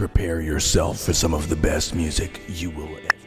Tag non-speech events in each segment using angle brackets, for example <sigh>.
prepare yourself for some of the best music you will ever.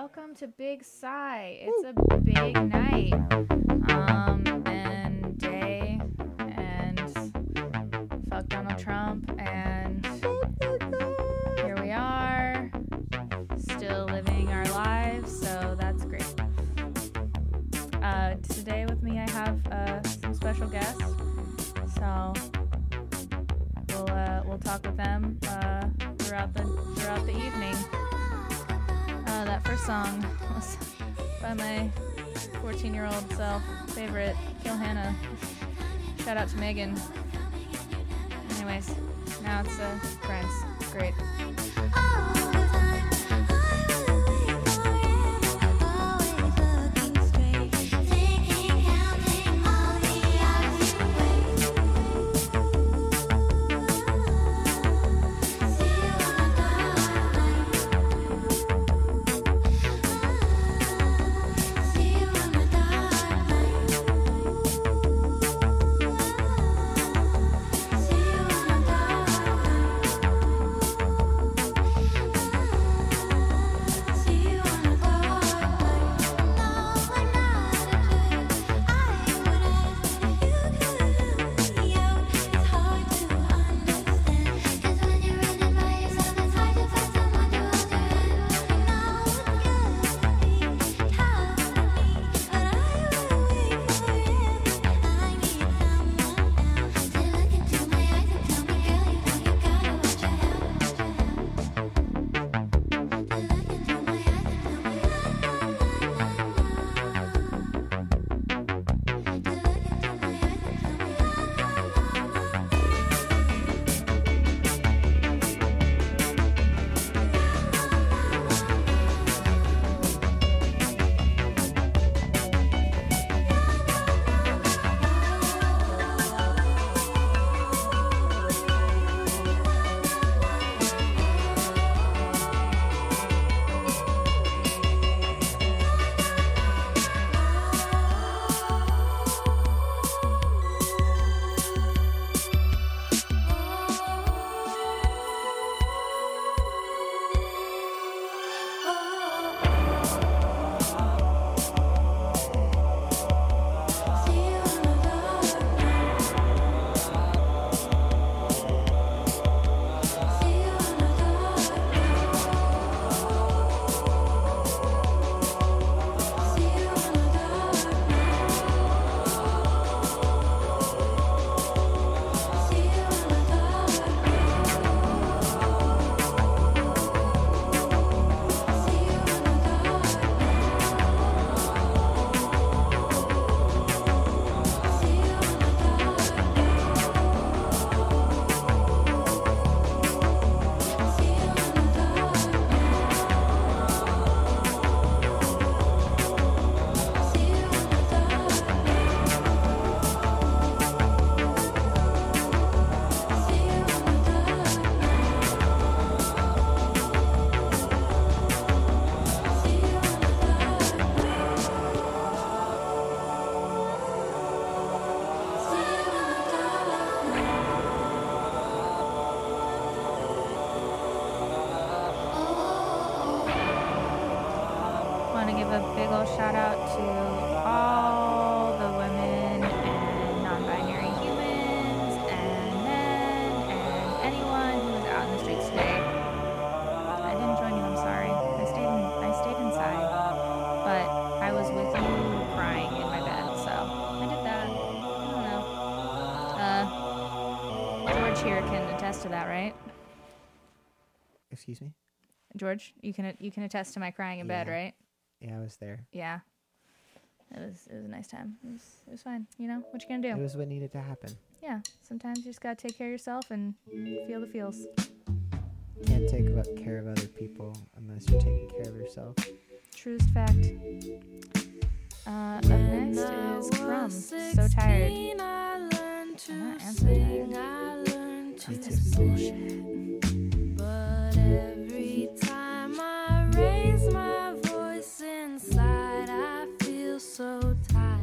welcome to Big Sigh. It's a big night, um, and day, and fuck Donald Trump, and here we are, still living our lives. So that's great. Uh, today with me, I have uh, some special guests. So we'll uh, we'll talk with them uh, throughout the throughout the evening. Uh, that first song was by my 14 year old self, favorite, Kill Hannah. Shout out to Megan. Anyways, now it's uh, Grimes. Great. Oh. Excuse me. George, you can you can attest to my crying in yeah. bed, right? Yeah, I was there. Yeah, it was it was a nice time. It was it was fine. You know what you gonna do? It was what needed to happen. Yeah, sometimes you just gotta take care of yourself and feel the feels. Can't take care of other people unless you're taking care of yourself. Truest fact. Uh, up next is Crumb. So tired. I'm not answering. That. Me too so tired.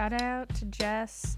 Shout out to Jess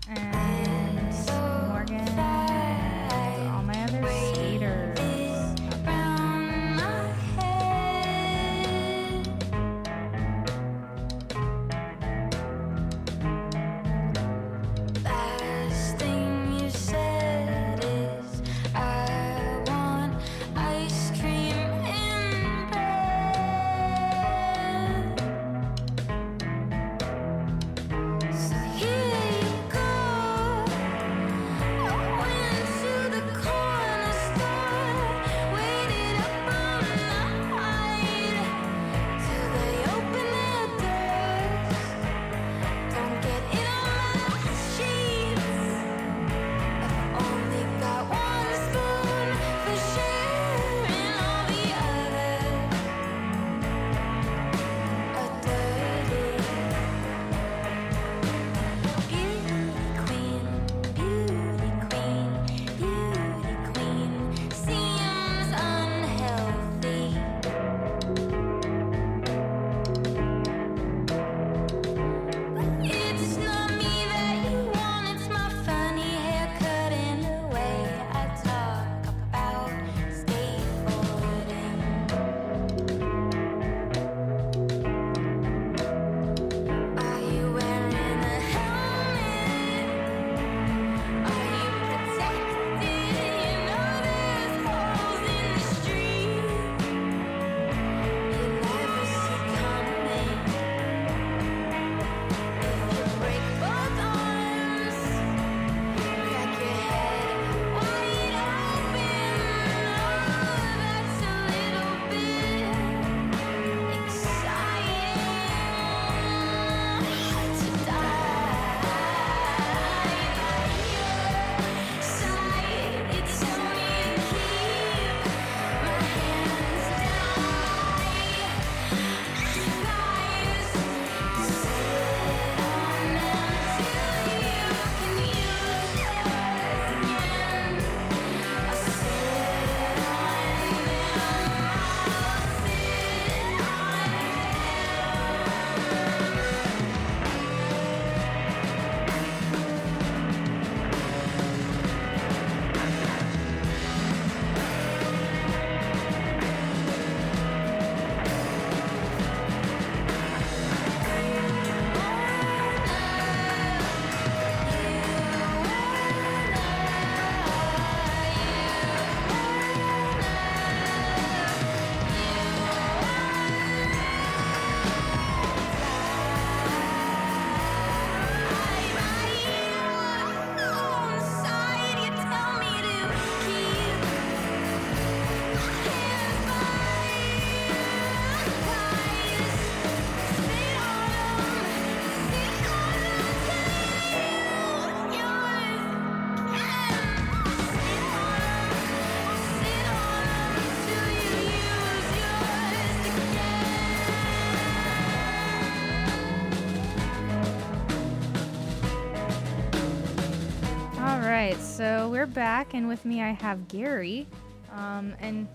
we're back, and with me I have Gary. Um, and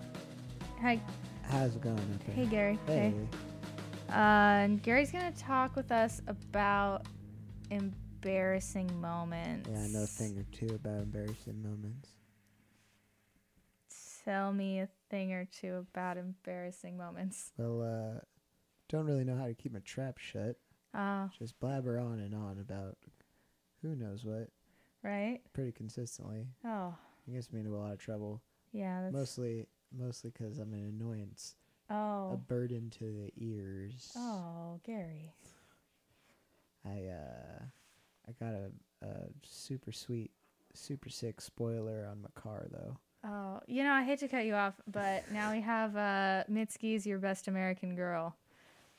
hi, How's it going up there? hey Gary. Hey. Uh, and Gary's gonna talk with us about embarrassing moments. Yeah, I know a thing or two about embarrassing moments. Tell me a thing or two about embarrassing moments. Well, uh, don't really know how to keep my trap shut. Oh, Just blabber on and on about who knows what right. pretty consistently. Oh, It gets me into a lot of trouble. yeah. That's, Mostly, mostly because I'm an annoyance, Oh. a burden to the ears. oh, Gary. I uh, I got a, a super sweet, super sick spoiler on my car though. Oh, you know, I hate to cut you off, but now we have uh, Mitski's "Your Best American Girl"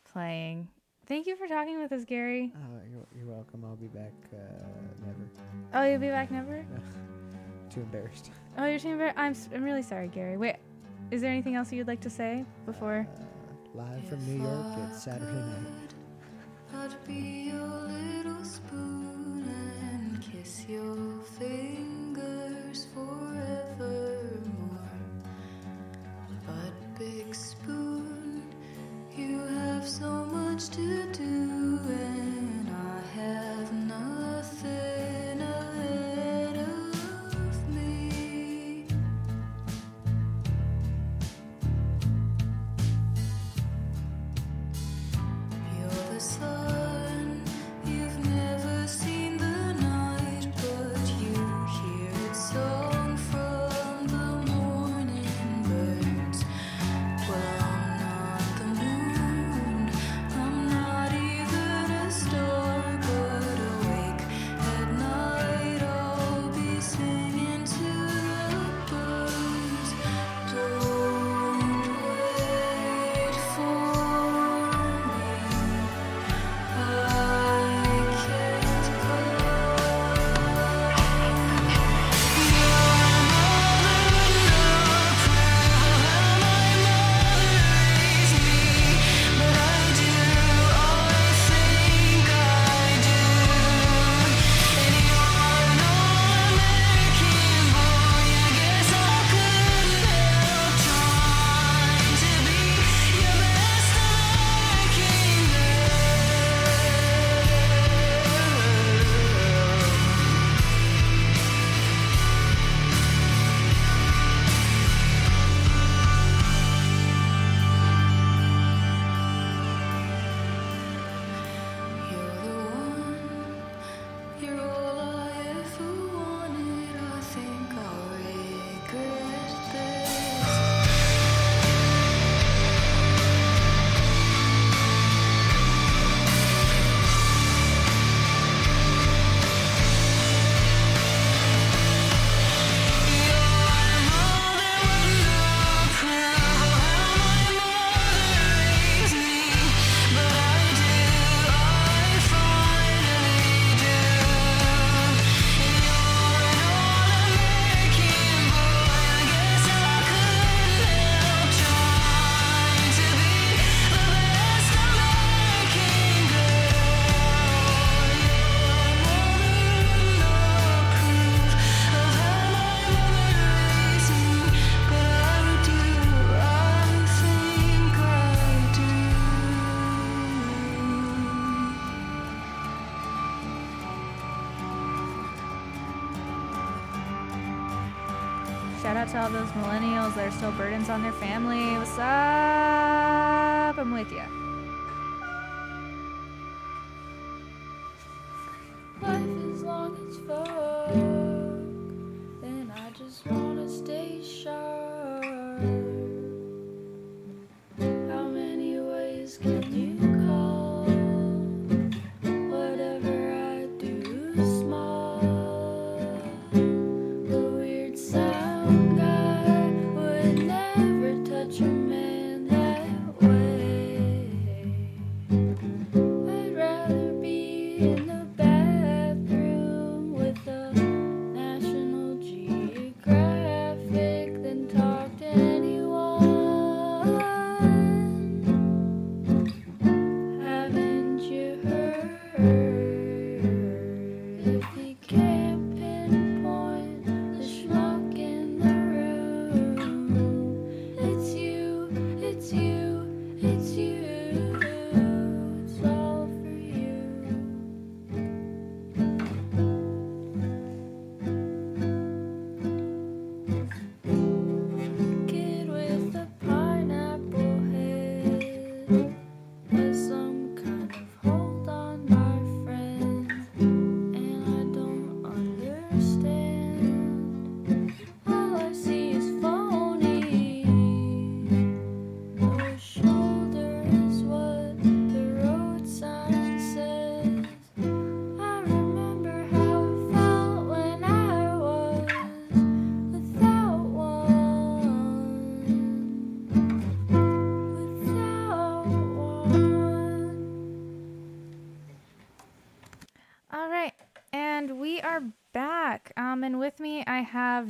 playing. Thank you for talking with us, Gary. Oh, you're, you're welcome. I'll be back. Uh, never. Oh, you'll be back never. <laughs> Too embarrassed. Oh, you're too embarrassed. I'm, s- I'm really sorry, Gary. Wait, is there anything else you'd like to say before? Uh, live from New York, it's Saturday night. I'd be your little spoon and kiss your fingers millennials that are still burdens on their family.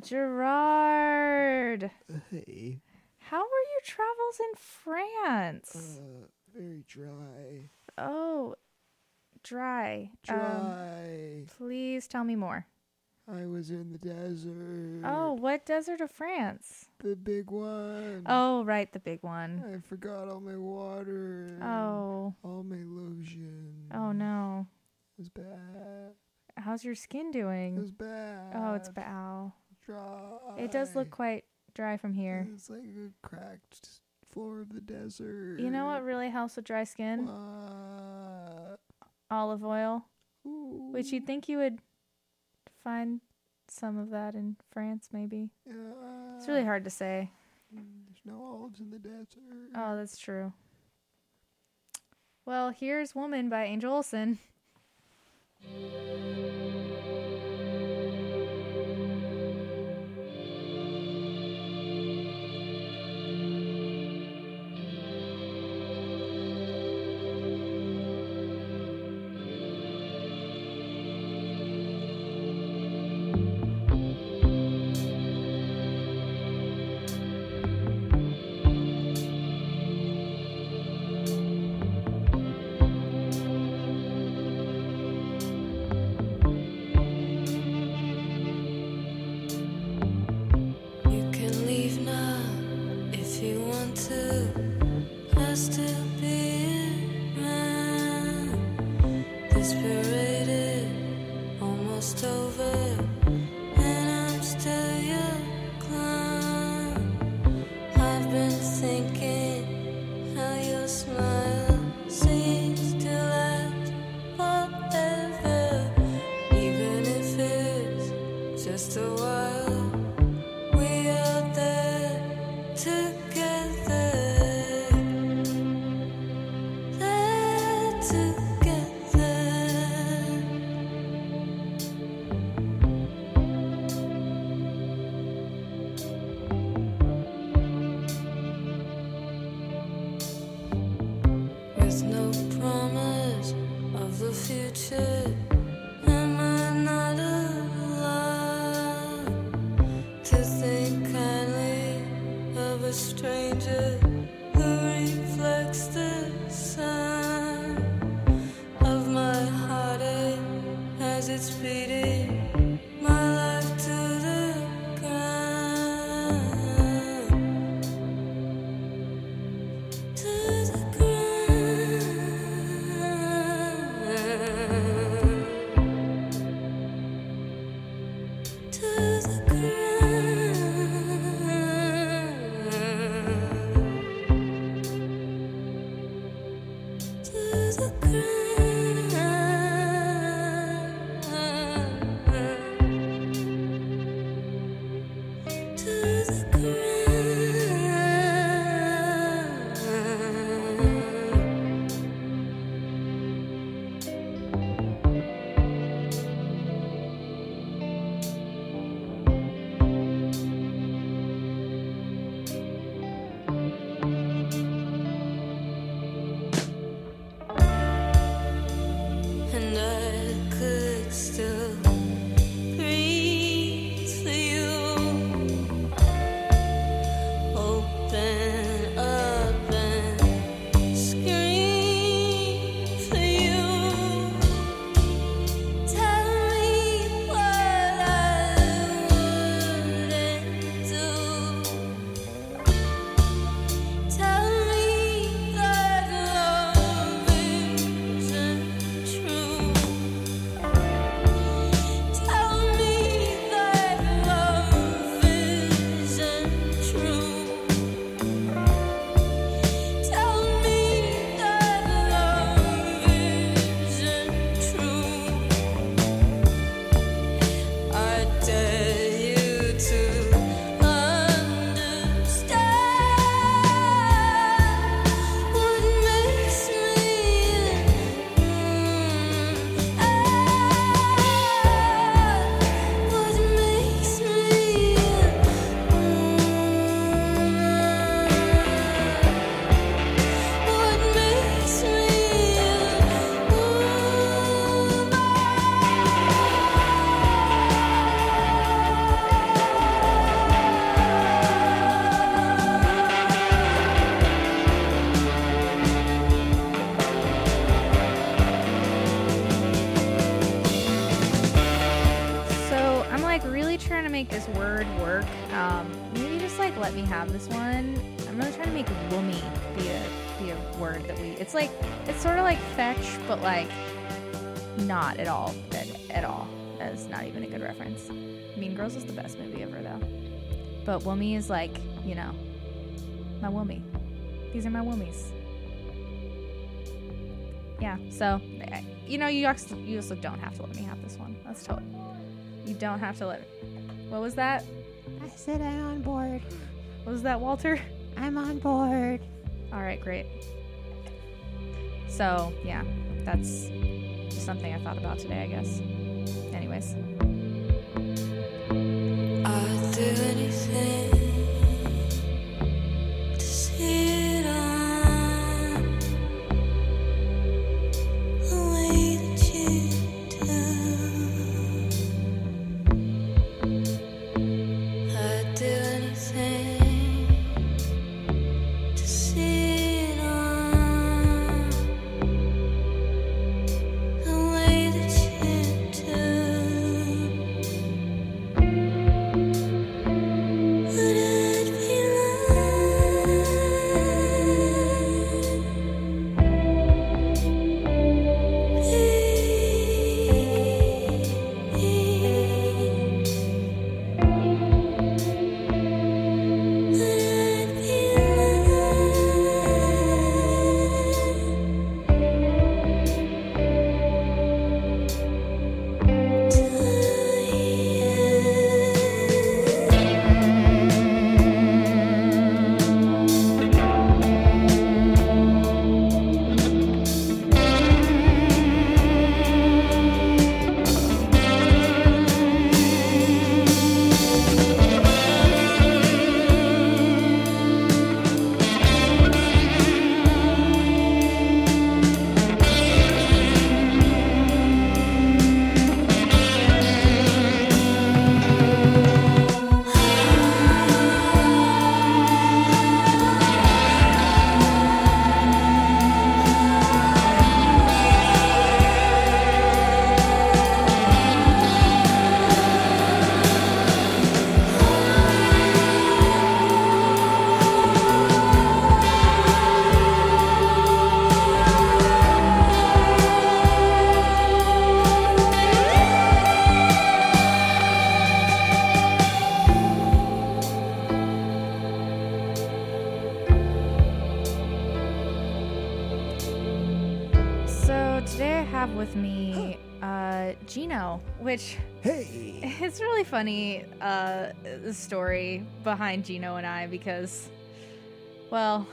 Have Gerard. Hey, How were your travels in France? uh, very dry. oh, dry. Um, Dry. please tell me more. I was in the desert. Oh, what desert of France? the big one. Oh, right, the big one. I forgot all my water. Oh, All my lotion. oh no. It was bad. How's your skin It doing? was bad. Oh, it's bad. Dry. It does look quite dry from here. It's like a cracked floor of the desert. You know what really helps with dry skin? What? Olive oil. Ooh. Which you'd think you would find some of that in France, maybe. It's really hard to say. Mm, there's no olives in the desert. Oh, that's true. Well, here's Woman by Angel Olsen. Stranger fetch, but like not at all at, at all. That's not even a good reference. Mean Girls is the best movie ever though. But woomy is like you know my woomy. These are my woomies. Yeah. So eh, you know you also, you also don't have to let me have this one. That's totally. You don't have to let. What was that? I said I'm on board. What was that, Walter? I'm on board. All right, great. So, yeah, that's just something I thought about today, I guess. Anyways, I'd do anything which Hey. <laughs> it's really funny uh, the story behind Gino and I because, well,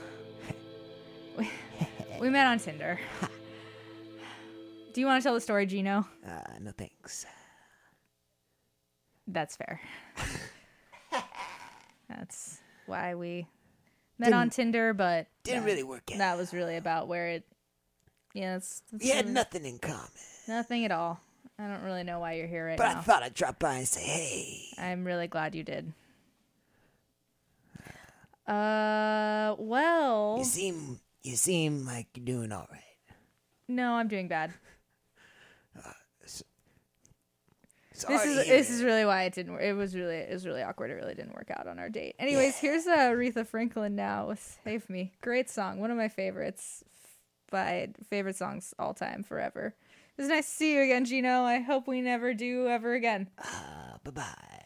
we, <laughs> we met on Tinder. Do you want to tell the story, Gino? Uh, no thanks. That's fair. <laughs> That's why we met on Tinder, but Didn't really work out. that was really about where it. Yeah, that's, that's We had nothing in common. nothing at all. I don't really know why you're here right But now. But I thought I'd drop by and say, hey. I'm really glad you did. Uh, well, You seem you seem like you're doing all right. no, I'm doing bad. <laughs> Sorry This is this is really why it didn't. wor- It was really it was really awkward. It really didn't work out on our date. Anyways, here's uh, Aretha Franklin now with "Save Me." Great song, one of my favorites. By favorite songs all time, forever. It was nice to see you again, Gino. I hope we never do ever again. Uh, bye bye.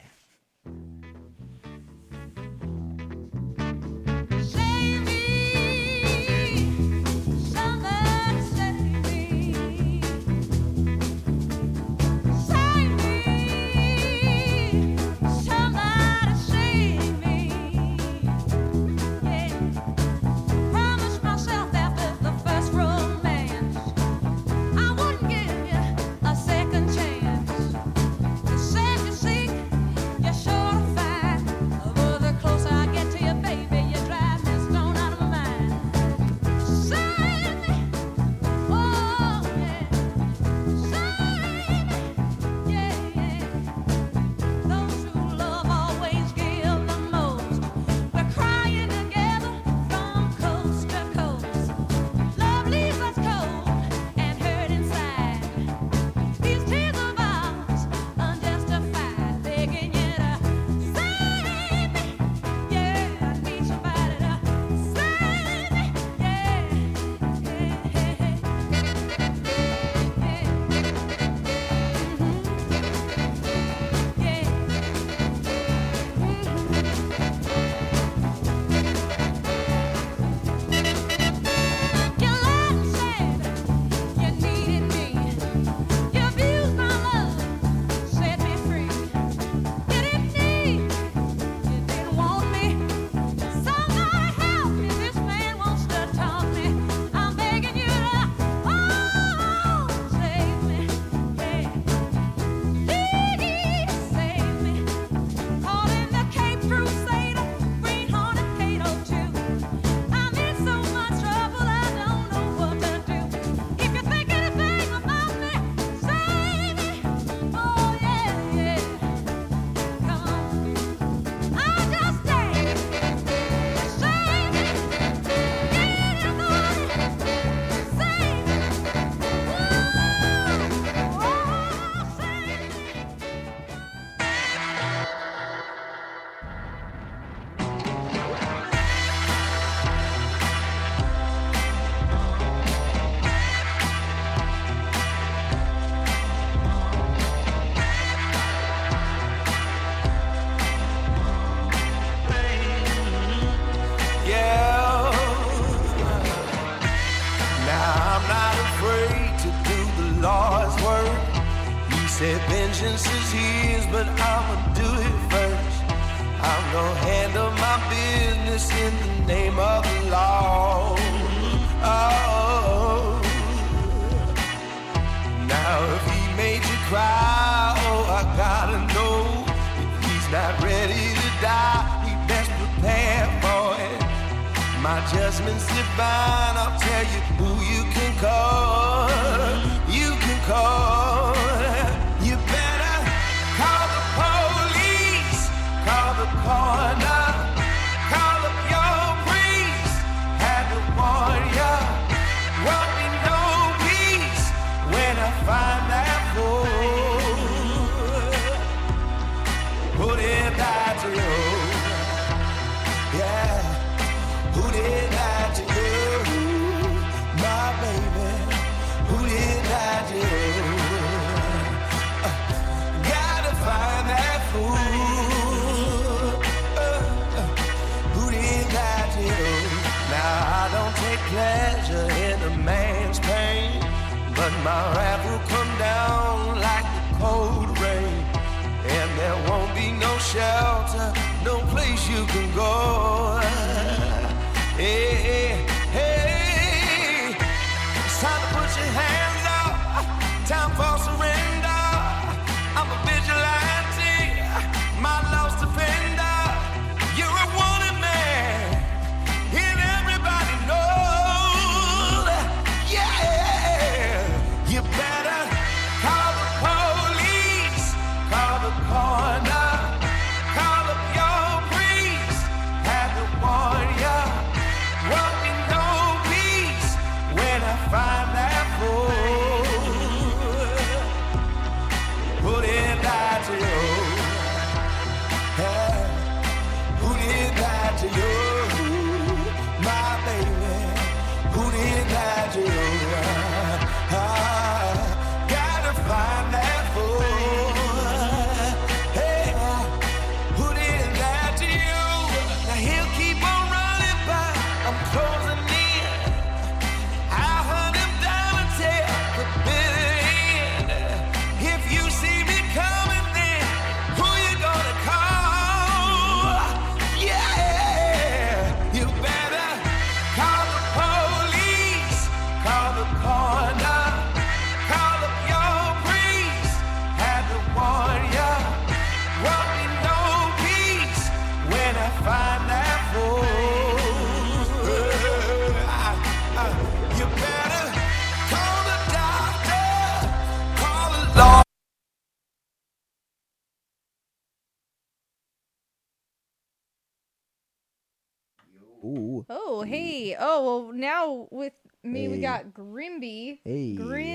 Oh, with me, hey. we got Grimby. Hey. Grimby,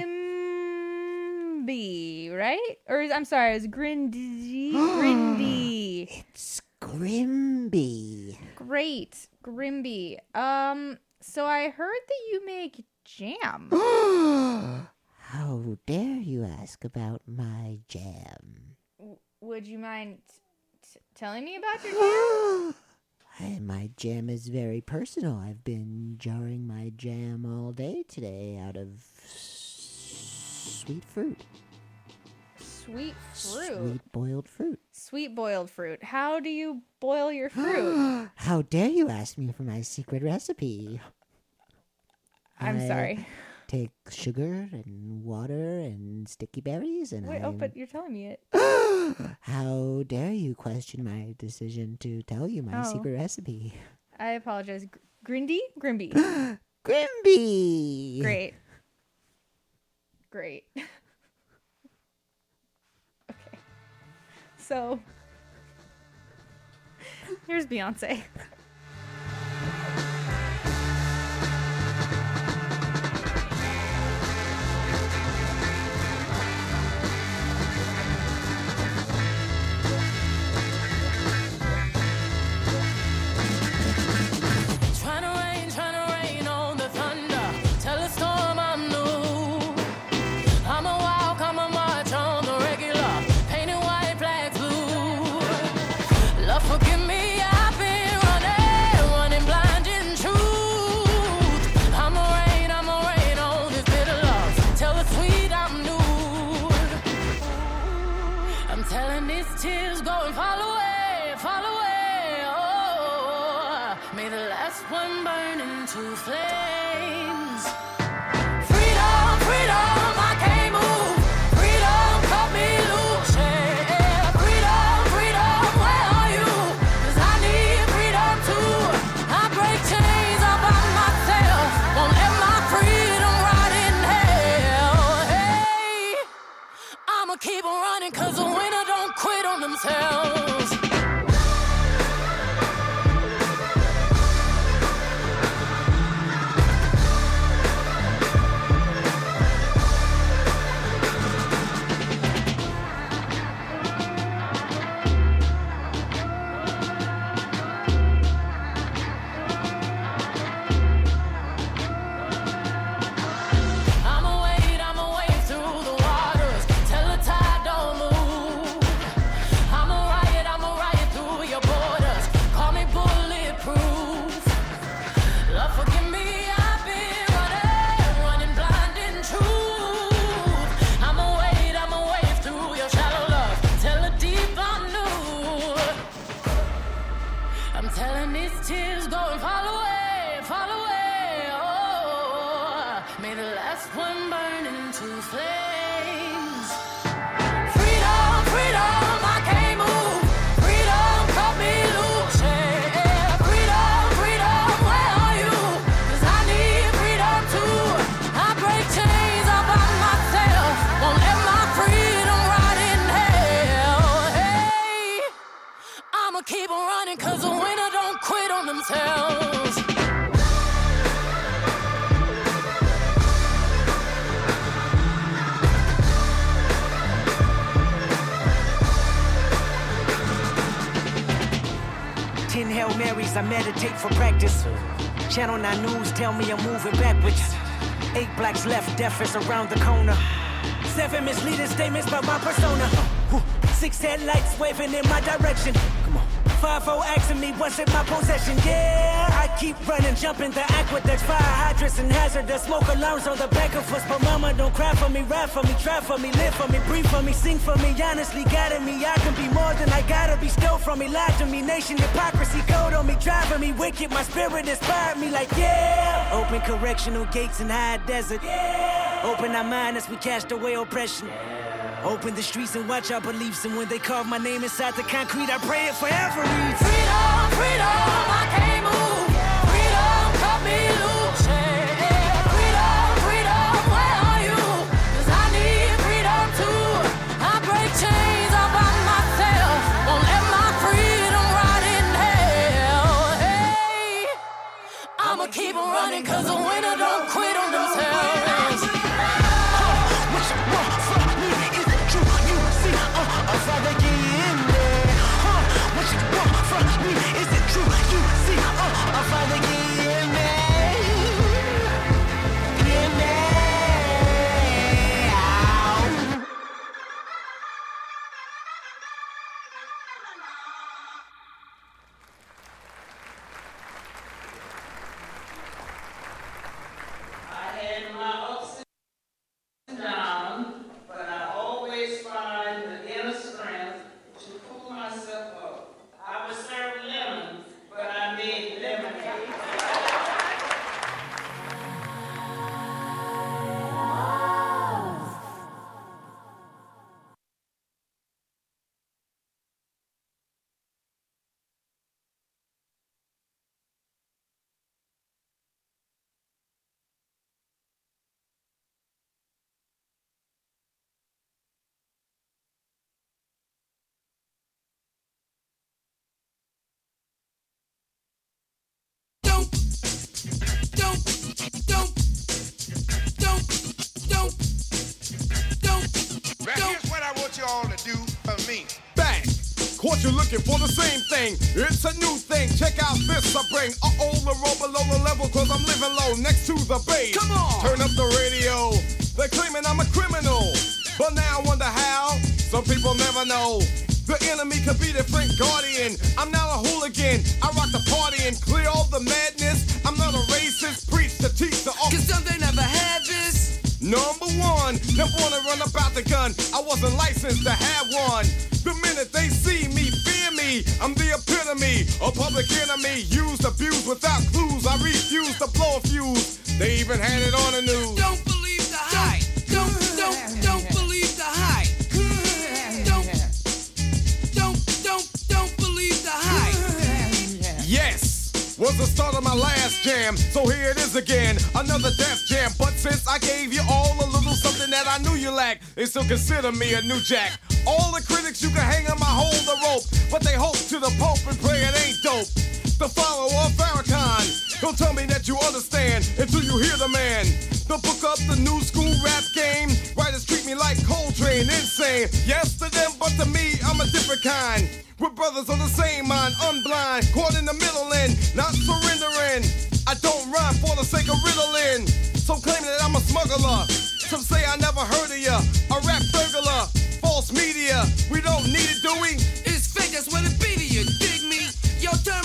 right? Or is, I'm sorry, it's Grindy. <gasps> Grindy. It's Grimby. Great, Grimby. Um, so I heard that you make jam. <gasps> How dare you ask about my jam? W- would you mind t- telling me about your jam? <gasps> And my jam is very personal. I've been jarring my jam all day today out of s- sweet fruit. Sweet fruit. Sweet boiled fruit. Sweet boiled fruit. How do you boil your fruit? <gasps> How dare you ask me for my secret recipe? I'm I, sorry take sugar and water and sticky berries and Wait, oh, I'm... oh, but you're telling me it. <gasps> How dare you question my decision to tell you my oh. secret recipe? I apologize. Grindy? Grimby. Grimby! Great. Great. <laughs> okay. So, <laughs> here's Beyonce. <laughs> on Channel 9 News tell me I'm moving backwards. Eight blacks left, death is around the corner. Seven misleading statements about my persona. Six headlights waving in my direction. Come on. Five O asking me what's in my possession. Yeah, keep running, jumping the aqueducts, fire hydrants and hazardous smoke alarms on the back of us. But mama, don't cry for me, ride for me, try for me, live for me, breathe for me, sing for me. Honestly, guiding me, I can be more than I gotta be. Stole from me, lied to me, nation hypocrisy, code on me, driving me wicked. My spirit inspired me, like yeah. Open correctional gates in high desert. Yeah. Open our mind as we cast away oppression. Open the streets and watch our beliefs. And when they carve my name inside the concrete, I pray it forever. Freedom, freedom, I can't move. Caught you looking for the same thing. It's a new thing. Check out this I bring. Uh oh, the roll below the level, cause I'm living low next to the base. Come on. Turn up the radio. They're claiming I'm a criminal. But now I wonder how. Some people never know. The enemy could be different guardian. I'm now a hooligan. I rock the party and clear all the madness. I'm not a racist. Preach to teach the Cause some they never had this. Number one, never wanna run about the gun. I wasn't licensed to have one. The minute they see me, fear me. I'm the epitome, a public enemy. Used, abused without clues. I refuse to blow a fuse. They even had it on the news. Don't believe the hype. Don't, don't, don't believe was the start of my last jam. So here it is again, another death jam. But since I gave you all a little something that I knew you lacked, they still consider me a new jack. All the critics you can hang on my hold the rope, but they hope to the Pope and pray it ain't dope. The follower of Farrakhan, don't tell me that you understand until you hear the man. The book up the new school rap game. Writers treat me like Coltrane, insane. Yes to them, but to me, I'm a different kind. We're brothers of the same mind, unblind, caught in the middle and not surrendering. I don't rhyme for the sake of riddling. Some claim that I'm a smuggler. Some say I never heard of ya. A rap burglar, false media. We don't need it, do we? It's fake, that's what it be to you. Dig me? Yo, Terminator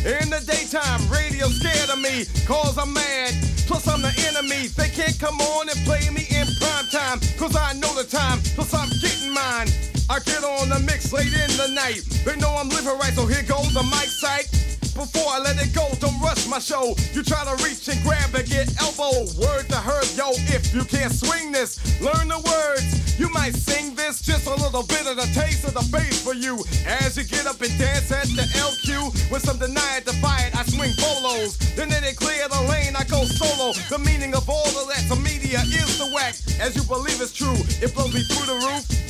In the daytime, radio scared of me, cause I'm mad. Plus, I'm the enemy. They can't come on and play me in prime time, cause I know the time. Plus, I'm getting mine. I get on the mix late in the night. They know I'm living right, so here goes the mic sight. Before I let it go, don't rush my show. You try to reach and grab and get elbow. Word to her, yo, if you can't swing this, learn the words. You might sing this, just a little bit of the taste of the bass for you. As you get up and dance at the LQ, with some deny it, it, I swing bolos. Then they clear the lane, I go solo. The meaning of all of that to media is the whack. As you believe it's true, it blows me through the roof.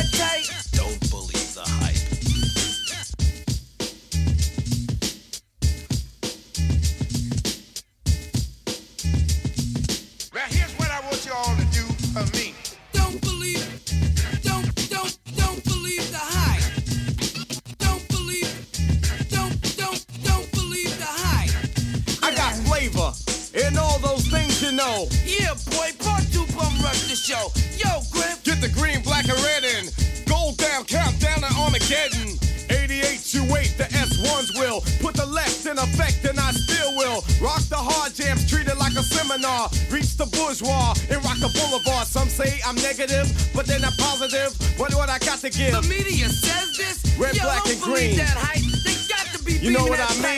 give? The media says this. Red, Yo, black, don't and green. that hype. They got to be You know what I mean?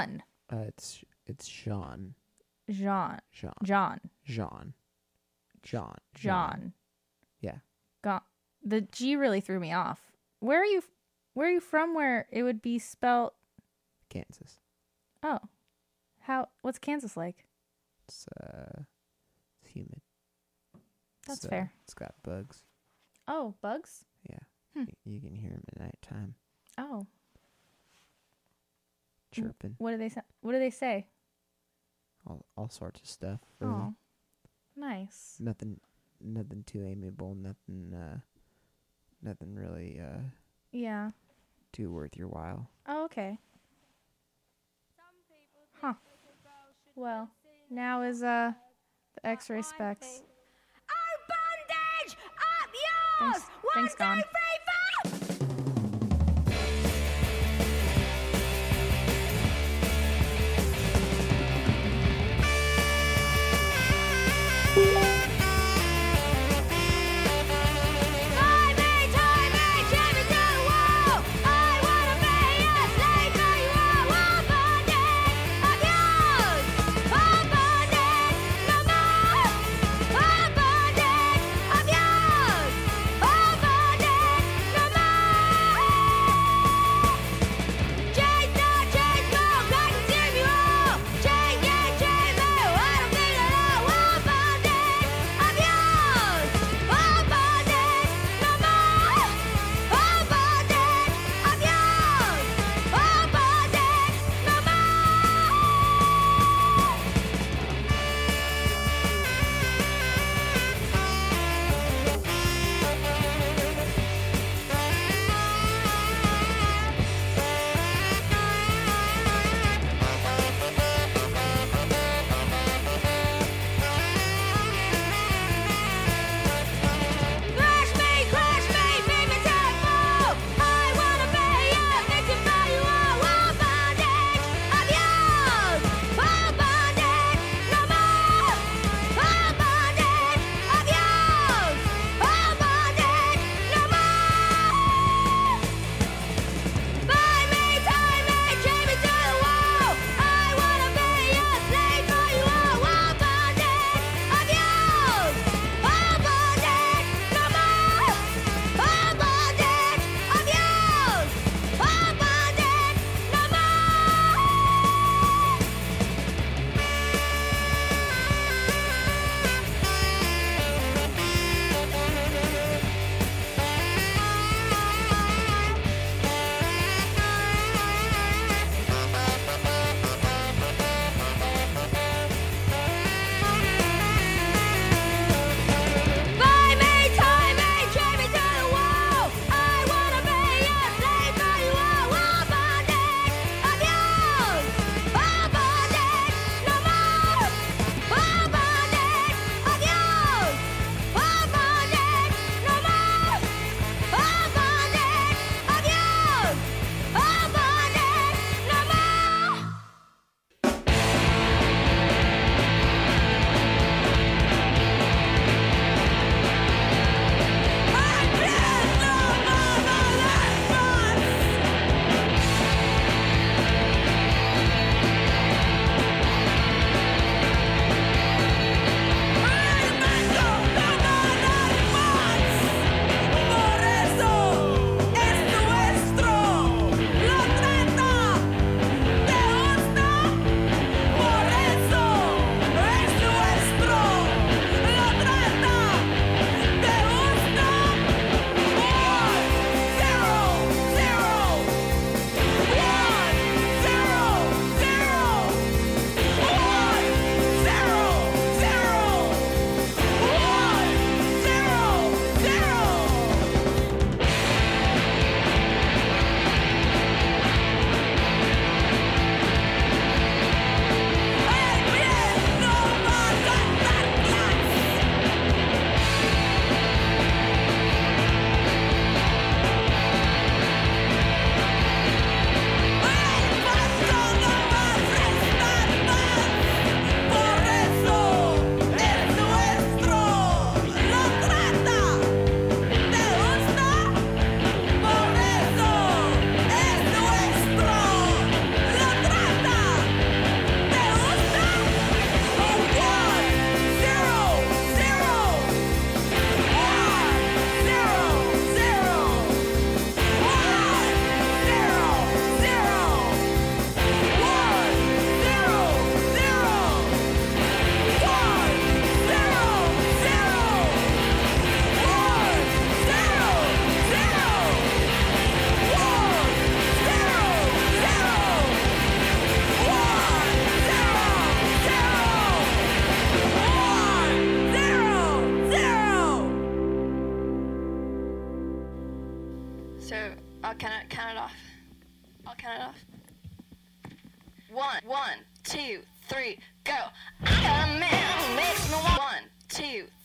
Gone. Uh, it's it's Sean. Jean. Jean. John. Jean. John. John. Yeah. Gone. The G really threw me off. Where are you? Where are you from? Where it would be spelt? Kansas. Oh, how? What's Kansas like? It's uh, it's humid. That's uh, fair. It's got bugs. Oh, bugs. Yeah, Hmm. you can hear them at nighttime Oh, chirping, what do they say? What do they say? all all sorts of stuff. Really. Oh, nice. Nothing, nothing too amiable. Nothing, uh, nothing really uh Yeah. too worth your while. Oh, okay. Huh. Well, now is uh the X-Ray Spex. bondage up yours. Thanks, thanks, Don.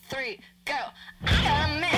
Three, go.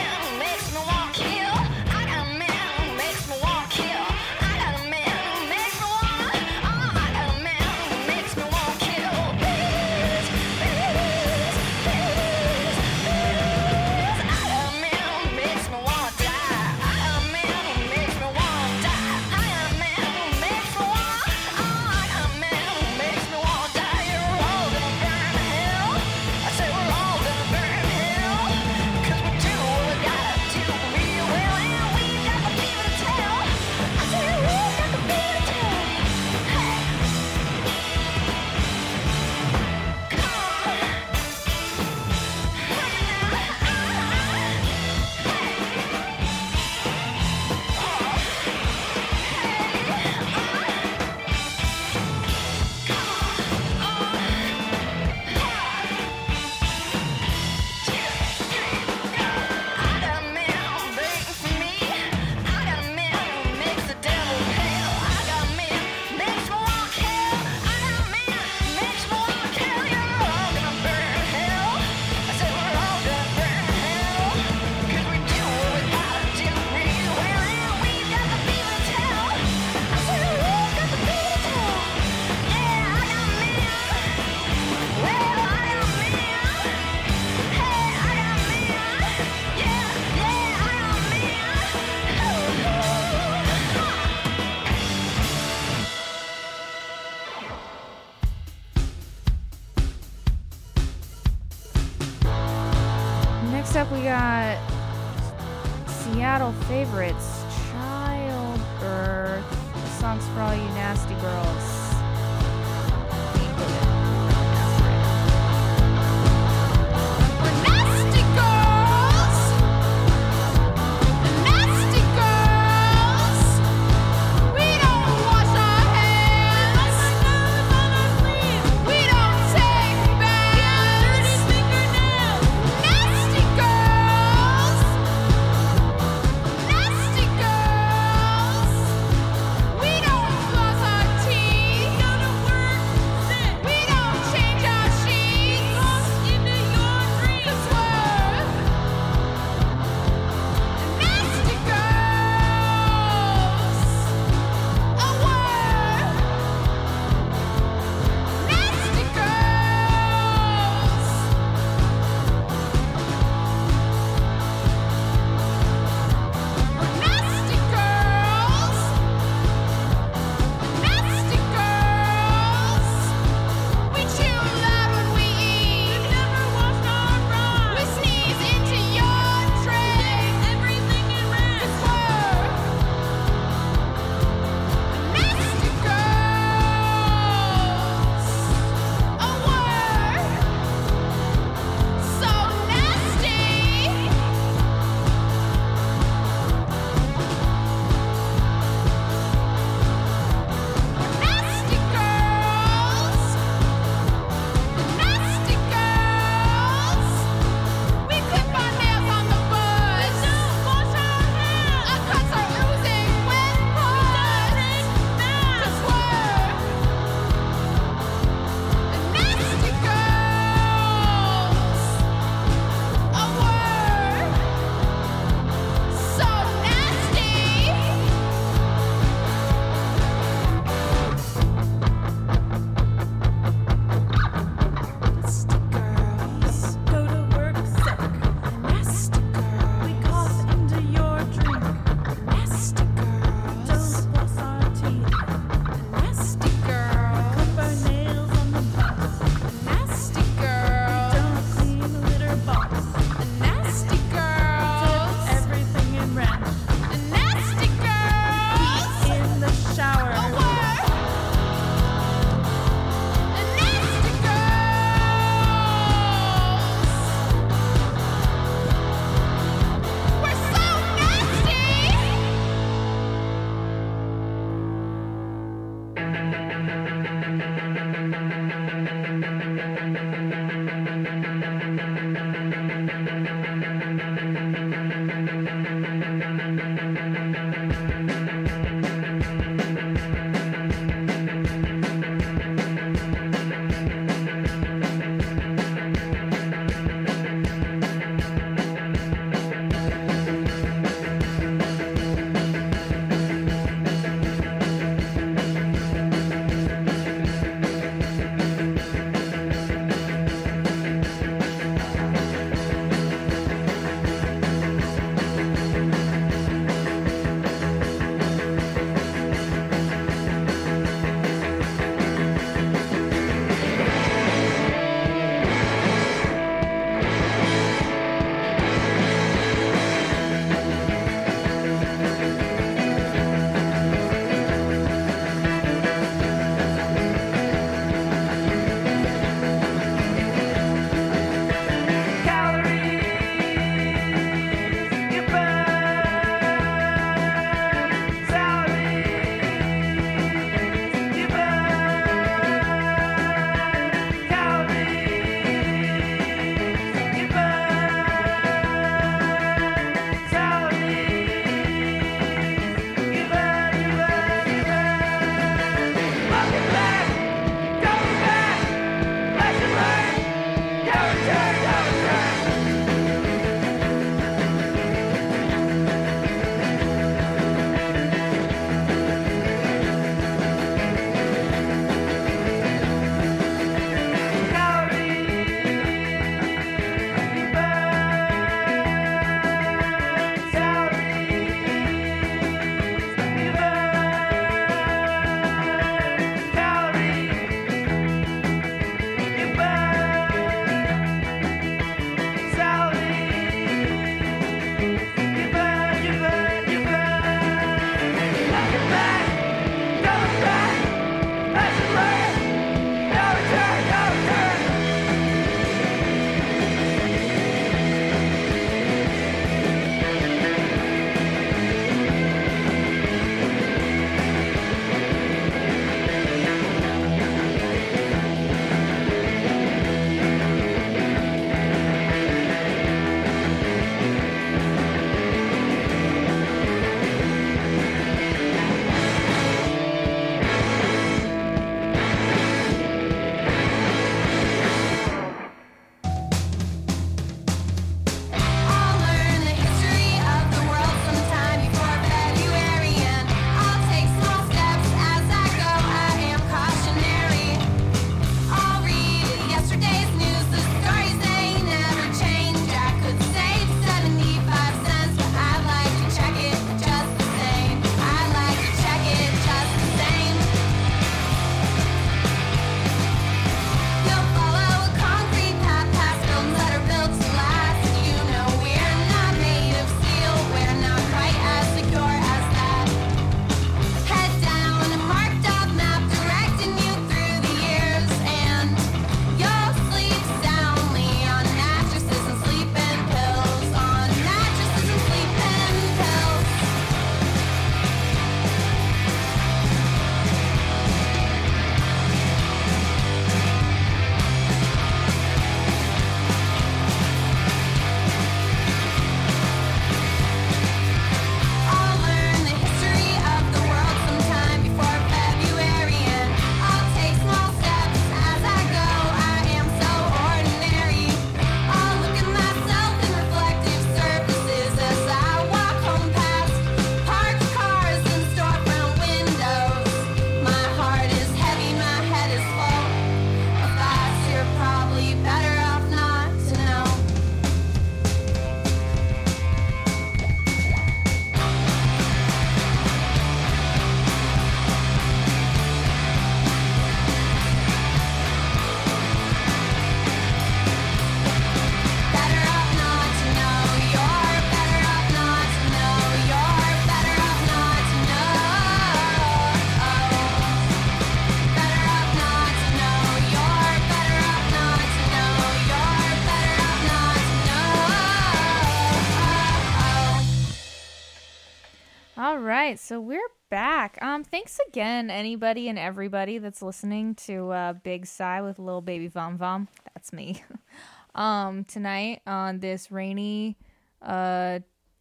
Thanks again, anybody and everybody that's listening to uh, Big Sigh with Little Baby Vom Vom. That's me. <laughs> um, tonight on this rainy uh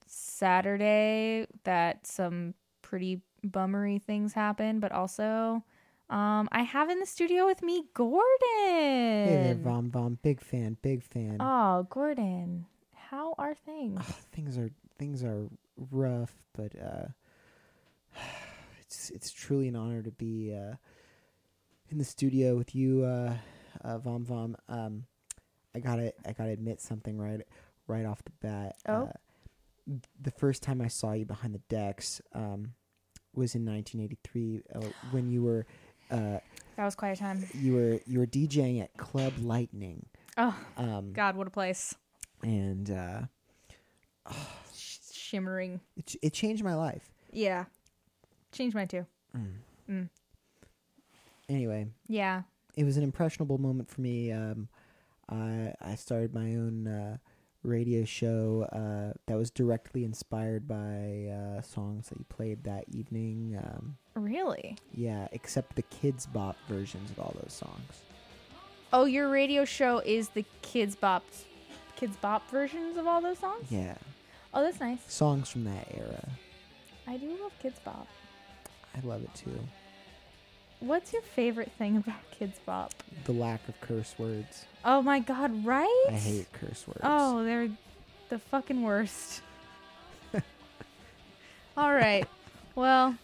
Saturday, that some pretty bummery things happen, but also, um, I have in the studio with me Gordon. Hey there, Vom Vom. Big fan, big fan. Oh, Gordon, how are things? things are things are rough, but uh, it's it's truly an honor to be uh, in the studio with you, uh, uh, Vom Vom. Um, I gotta I gotta admit something right right off the bat. Oh. Uh, the first time I saw you behind the decks um, was in 1983 uh, when you were uh, That was quite a time. you were you were DJing at Club Lightning. Oh, Um, God, what a place! and uh, <sighs> Sh- shimmering. it it changed my life. Yeah, changed mine too. Mm. Mm. Anyway, Yeah. it was an impressionable moment for me. Um, I I started my own uh, radio show uh, that was directly inspired by uh, songs that you played that evening. Um, Really? yeah, except the Kidz Bop versions of all those songs. Oh, your radio show is the Kidz Bop, Kidz Bop versions of all those songs. Yeah, Oh, that's nice. songs from that era. I do love Kidz Bop. I love it too. What's your favorite thing about Kidz Bop? The lack of curse words. Oh my God! Right? I hate curse words. Oh, they're the fucking worst. <laughs> All right. Well,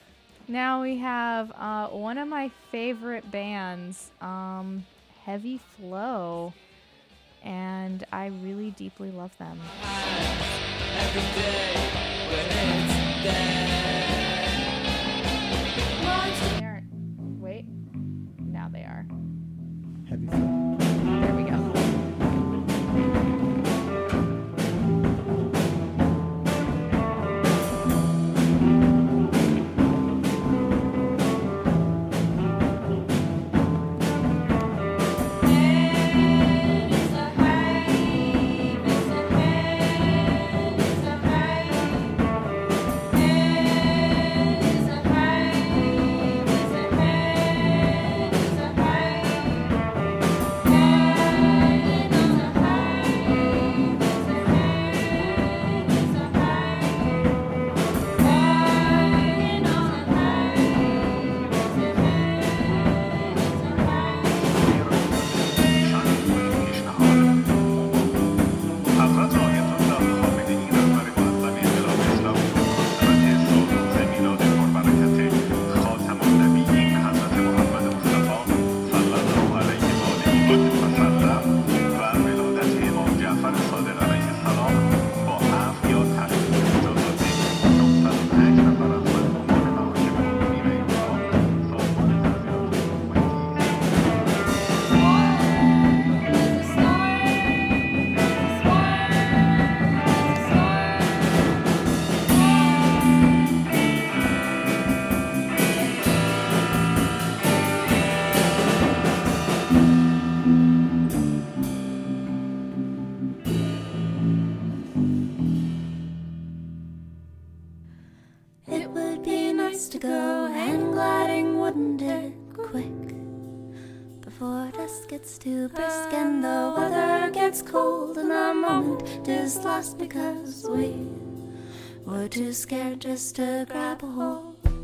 now we have uh, one of my favorite bands, um, Heavy Flow, and I really deeply love them. Now they are. Heavy moment is lost because we were too scared just to grab a hold.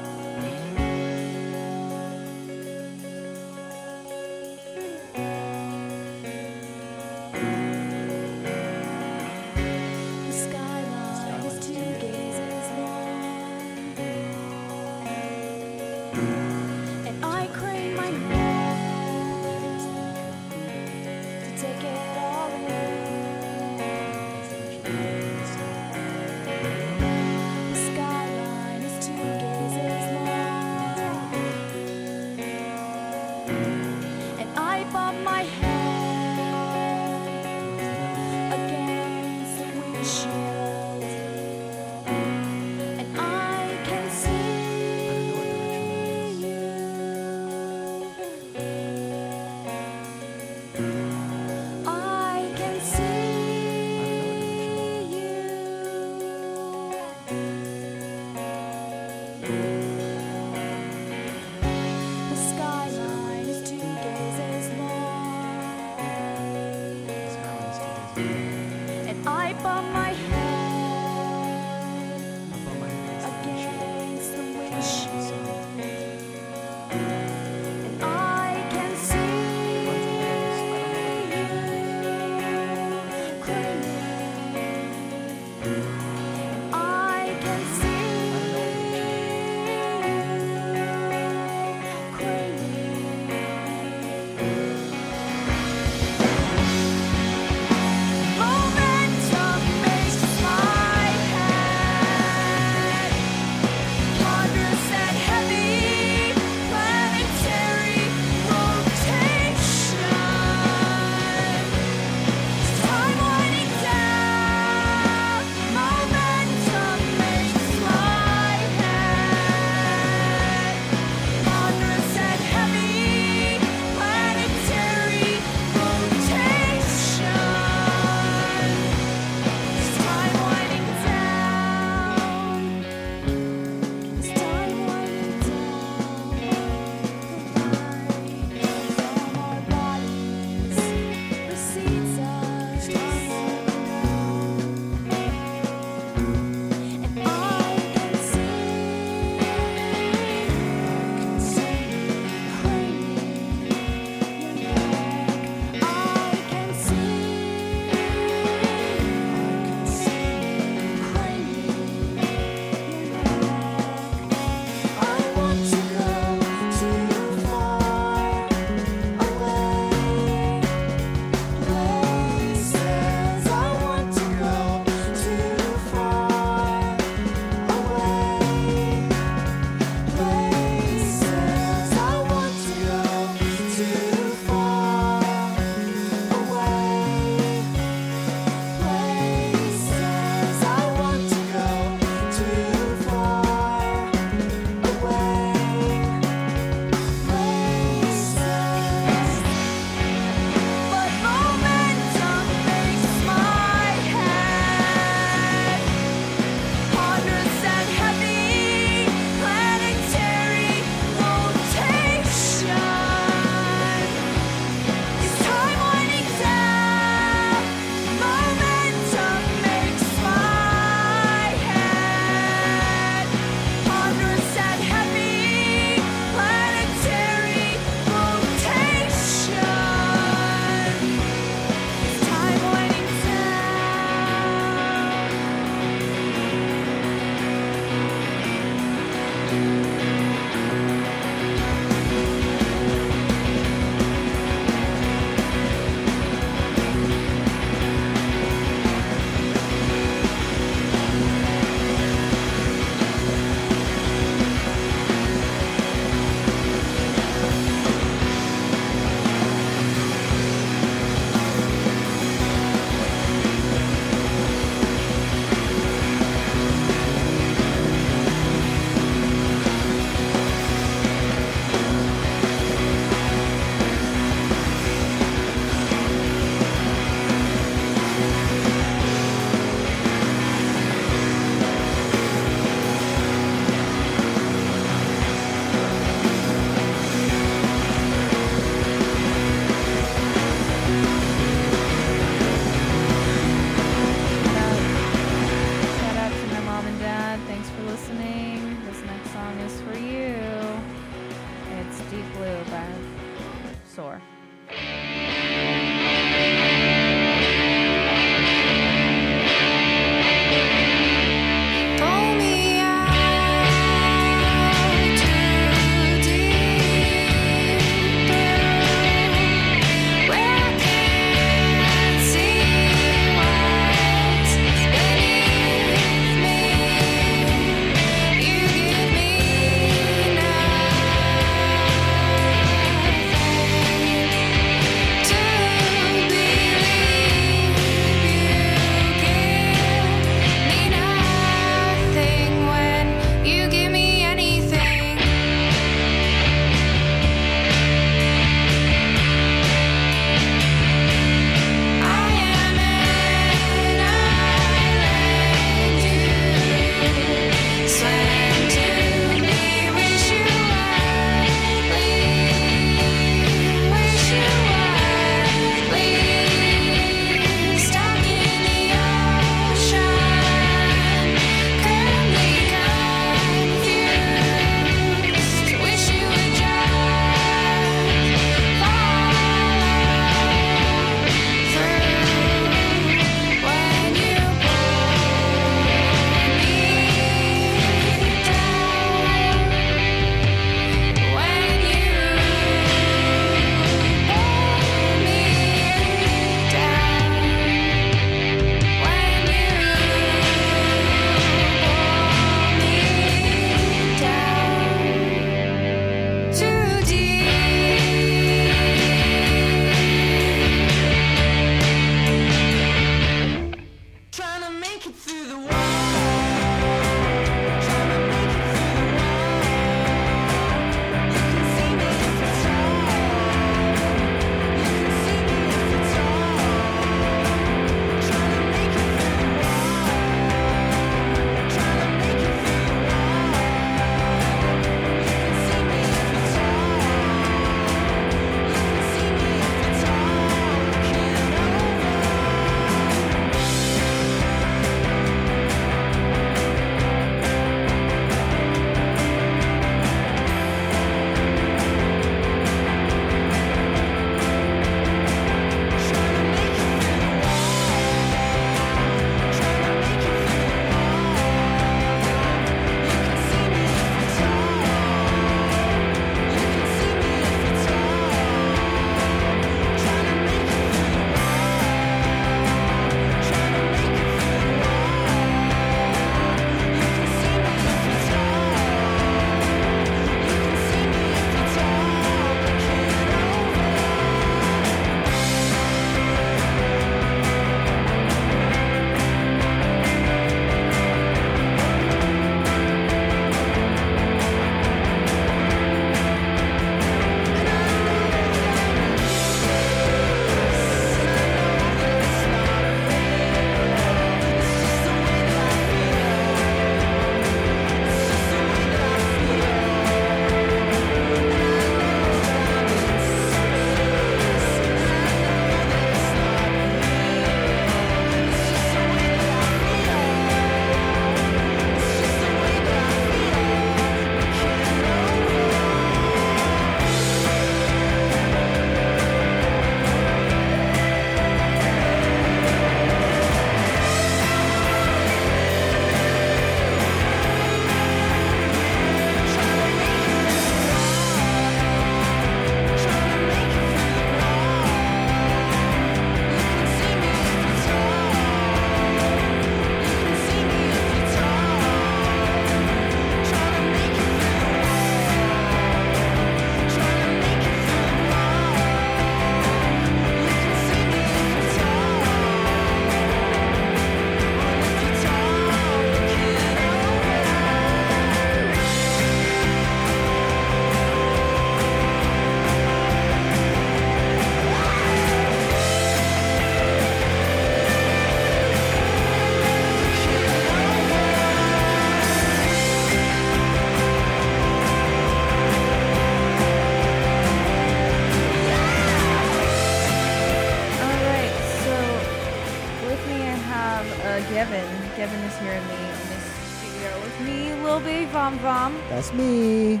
With me I have uh, Gavin. Gavin is here in the in this studio with me, Lil Baby Vom Vom. That's me,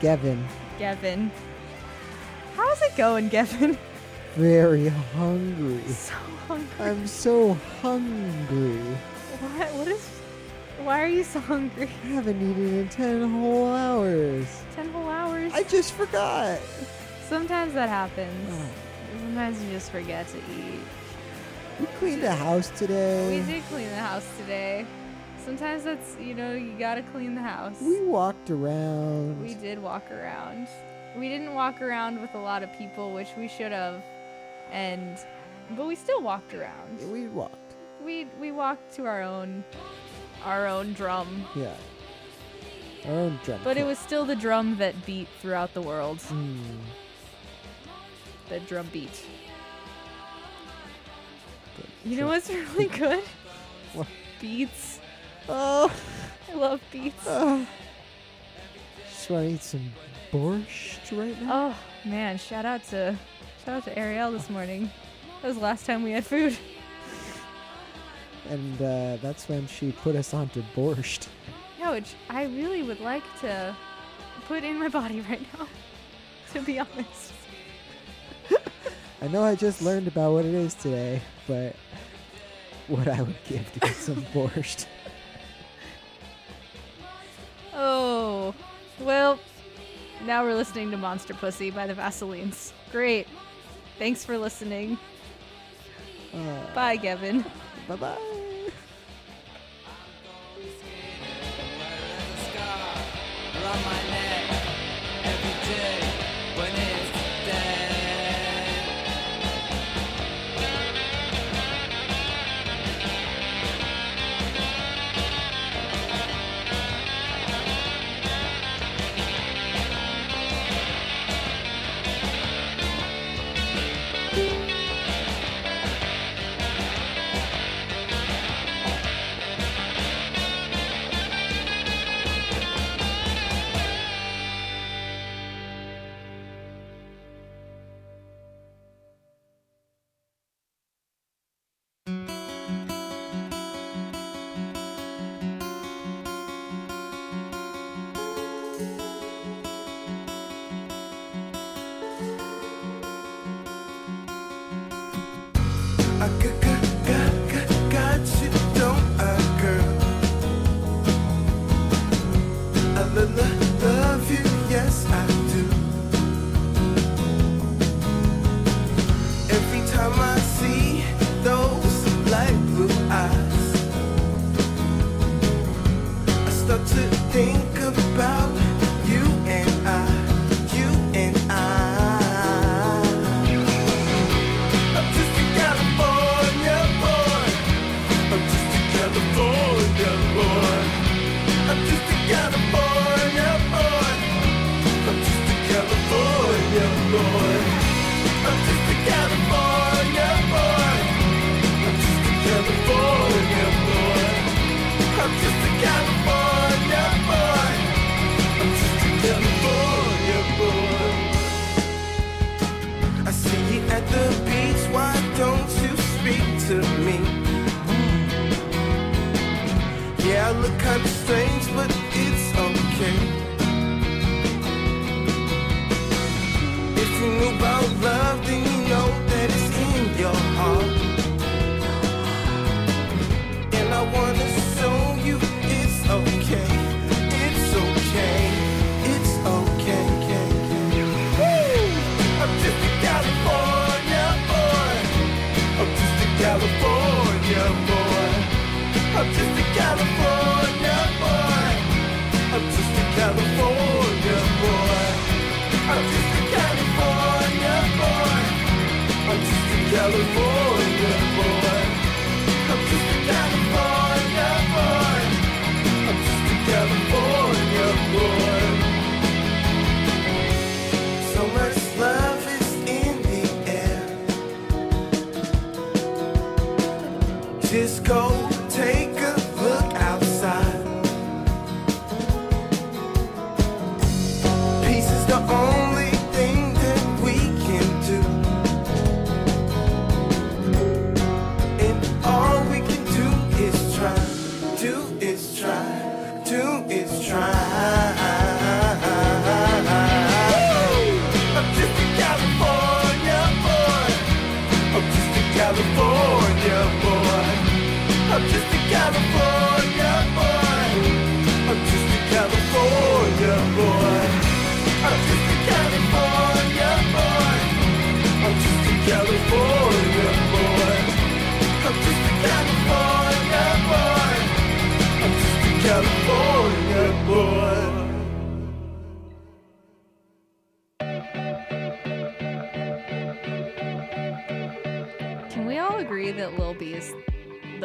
Gavin. Gavin. How's it going, Gavin? Very hungry. <laughs> So hungry. I'm so hungry. What? What is? Why are you so hungry? I haven't eaten in 10 whole hours. Ten whole hours. I just forgot. Sometimes that happens. Sometimes you just forget to eat. We cleaned the house today. We did clean the house today. Sometimes that's you know you gotta clean the house. We walked around. We did walk around. We didn't walk around with a lot of people, which we should have, and but we still walked around. We walked. We we walked to our own our own drum, Yeah. Our own drum. but it was still the drum that beat throughout the world. Mm. The drum beat. You know what's <laughs> really good? What? Beats. Oh. I love beats. Oh. Just want to eat some borscht right now. Oh man, shout out to shout out to Ariel this morning. That was the last time we had food. And uh, that's when she put us onto borscht. Yeah, which I really would like to put in my body right now. <laughs> To be honest. I know I just learned about what it is today, but what I would give to get some <laughs> borscht. Oh. Well, now we're listening to Monster Pussy by the Vaselines. Great. Thanks for listening. Uh, Bye, Gavin. bye bye. around my look kind of strange, but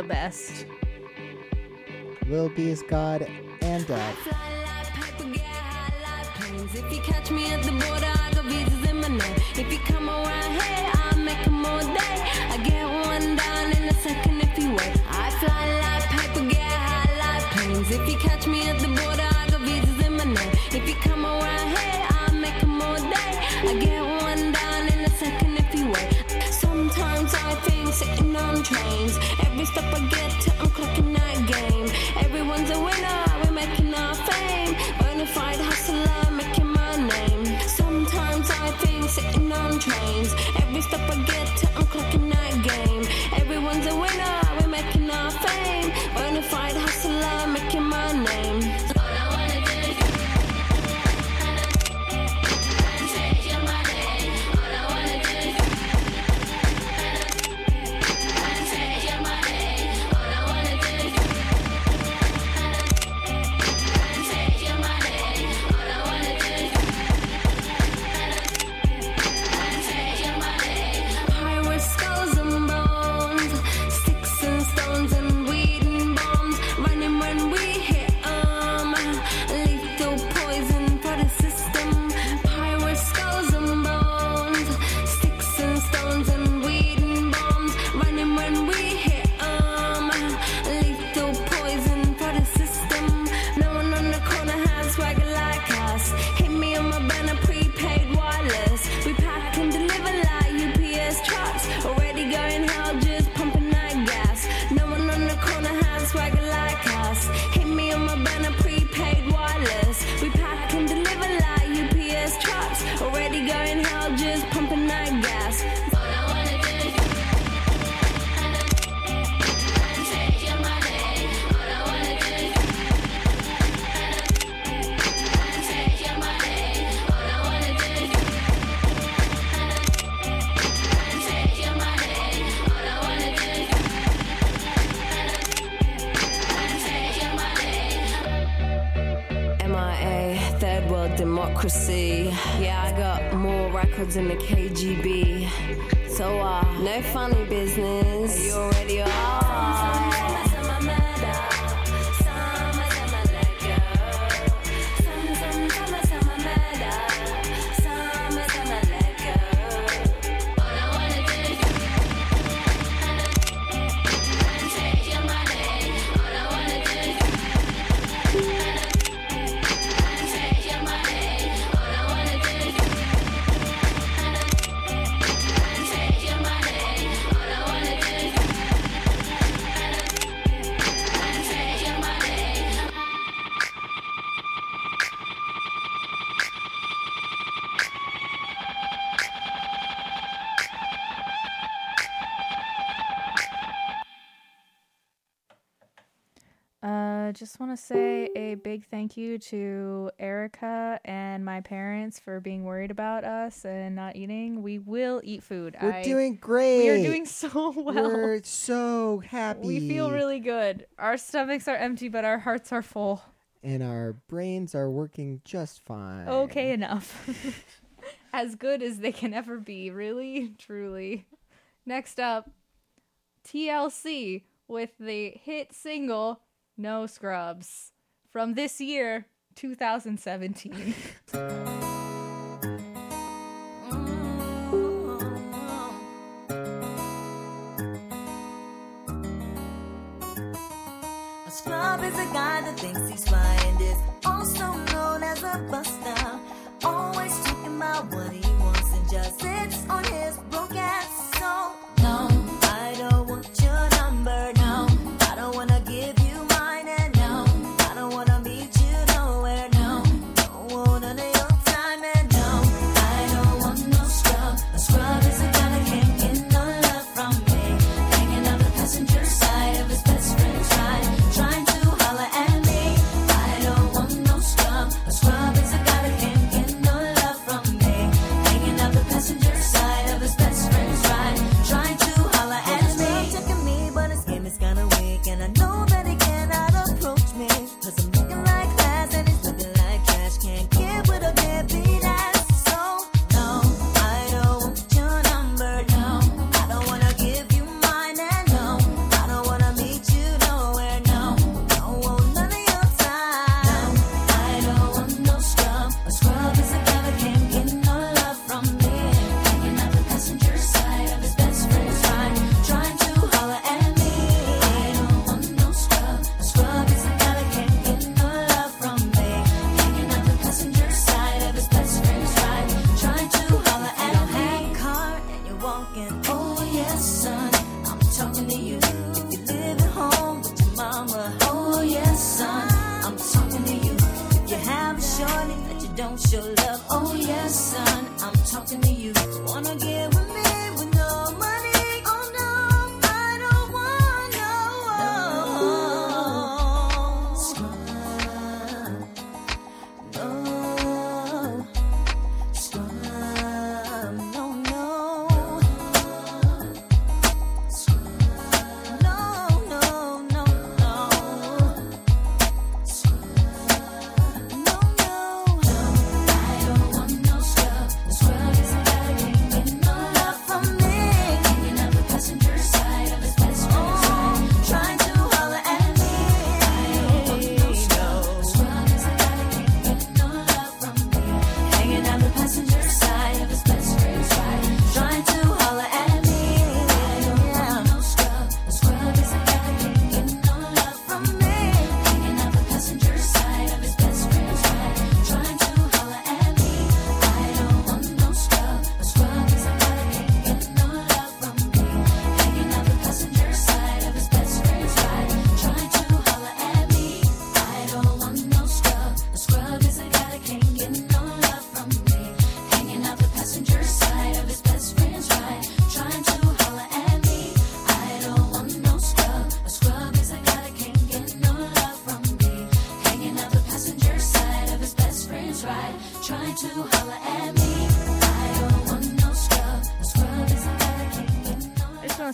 the best? Lil B is God and Dad. If you catch me at the border, I got visas in my name. If you come around here, I'll make 'em all day. I get one down in a second if you wait. I fly like paper, get high like planes. If you catch me at the border, I got visas in my name. If you come around here, I'll make 'em all day. I get one down in a second I think sitting on trains. Every step I get to, I'm clocking that game. Everyone's a winner, we're making our fame. Bonafide hustler, making my name. Sometimes I think sitting on trains. Every step I get than the KGB. So, uh, no funny business. You already are. Big thank you to Erica and my parents for being worried about us and not eating. We will eat food. We're I- doing great. We are doing <laughs> so well. We're so happy. We feel really good. Our stomachs are empty, but our hearts are full. And our brains are working just fine. Okay enough. <laughs> as good as they can ever be, really, truly. Next up, TLC with the hit single No Scrubs from this year, 2017. <laughs> Scrub is a guy that thinks he's. Is also known as a buster. Always talking about what he wants and just sits on his broke ass. don't show love? Oh yes, son, I'm talking to you. Wanna get?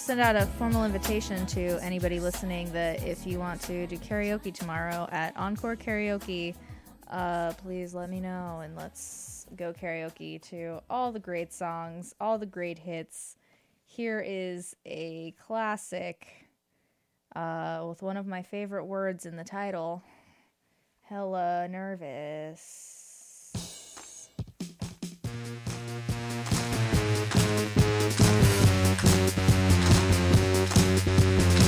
send out a formal invitation to anybody listening that if you want to do karaoke tomorrow at Encore Karaoke, uh, please let me know and let's go karaoke to all the great songs, all the great hits. Here is a classic uh, with one of my favorite words in the title Hella Nervous. Thank you. Thank you.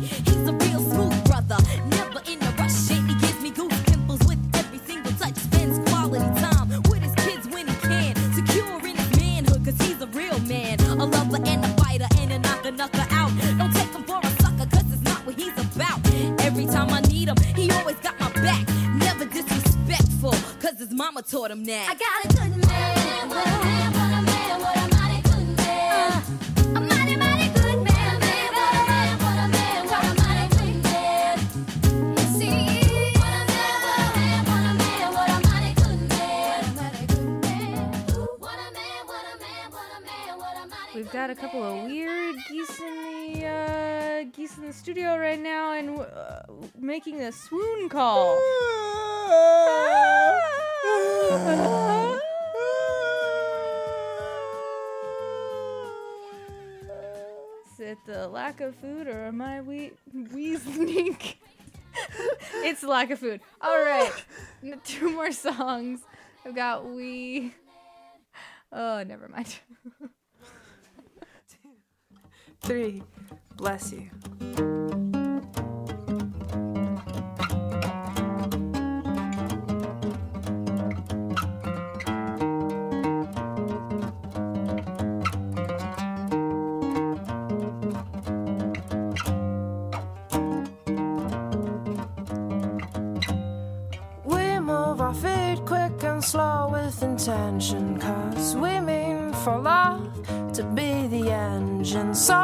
He's a real smooth brother, never in a rush. He gives me goose pimples with every single touch. Spends quality time with his kids when he can. Secure in his manhood, cause he's a real man. A lover and a fighter and a knocker, knocker out. Don't take him for a sucker, cause it's not what he's about. Every time I need him, he always got my back. Never disrespectful, cause his mama taught him that. I got got a couple of weird geese in the uh, geese in the studio right now, and uh, making a swoon call. Is it the lack of food, or am I we wheezing? <laughs> it's lack of food. All right, two more songs. I've got we. Oh, never mind. <laughs> Three. Bless you. We move our feet quick and slow with intention, cause we mean for love to be the engine. So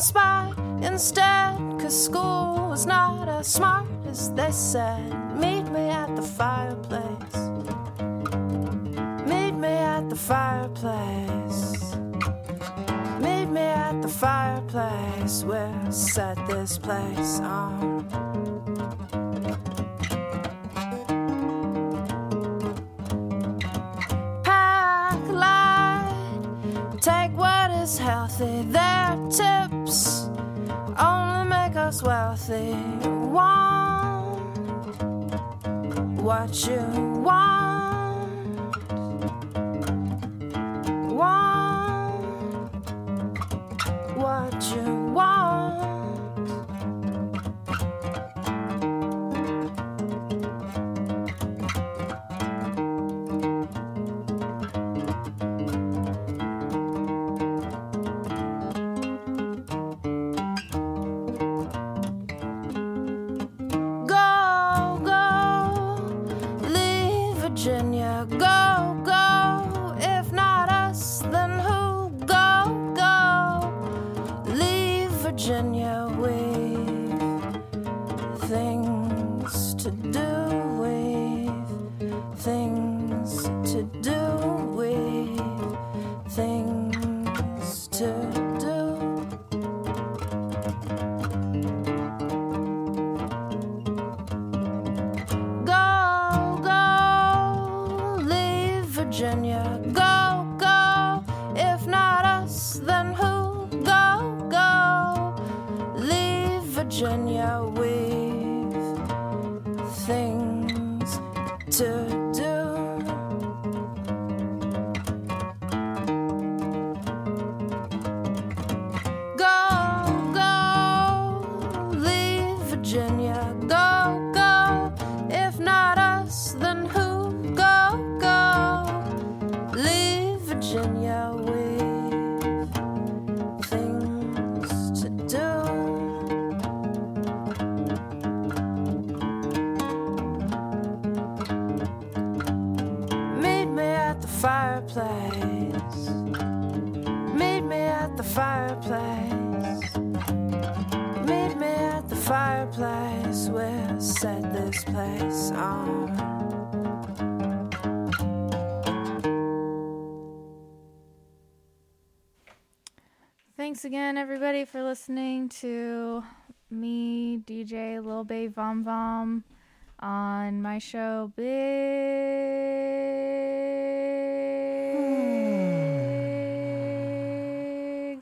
in instead, cause school was not as smart as they said. Meet me at the fireplace. Meet me at the fireplace. Meet me at the fireplace. We'll set this place on. Wealthy. Want what you want. Again, everybody, for listening to me, DJ Lil Baby Vom Vom. on my show, Big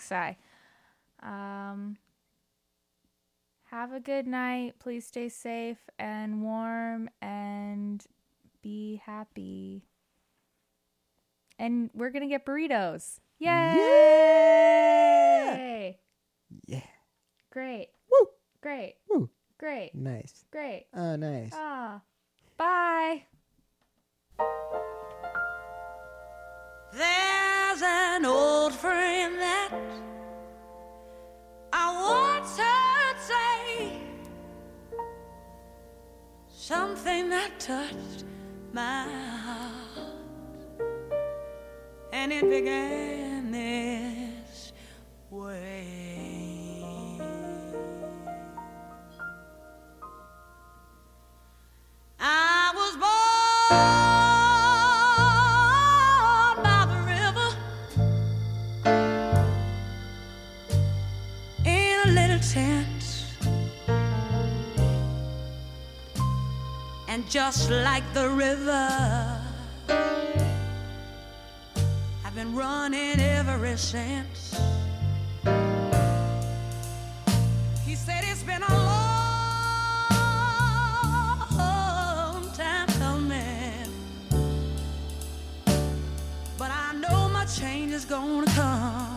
Sigh. Um, have a good night. Please stay safe and warm and be happy. And we're going to get burritos. Yay! Yeah. Great. Woo! Great. Woo. Great. Nice. Great. Oh, nice. Ah. Bye. There's an old friend that I once heard say something that touched my heart, and it began this way. I was born by the river in a little tent. And just like the river, been running ever since. He said it's been a long time coming, but I know my change is gonna come.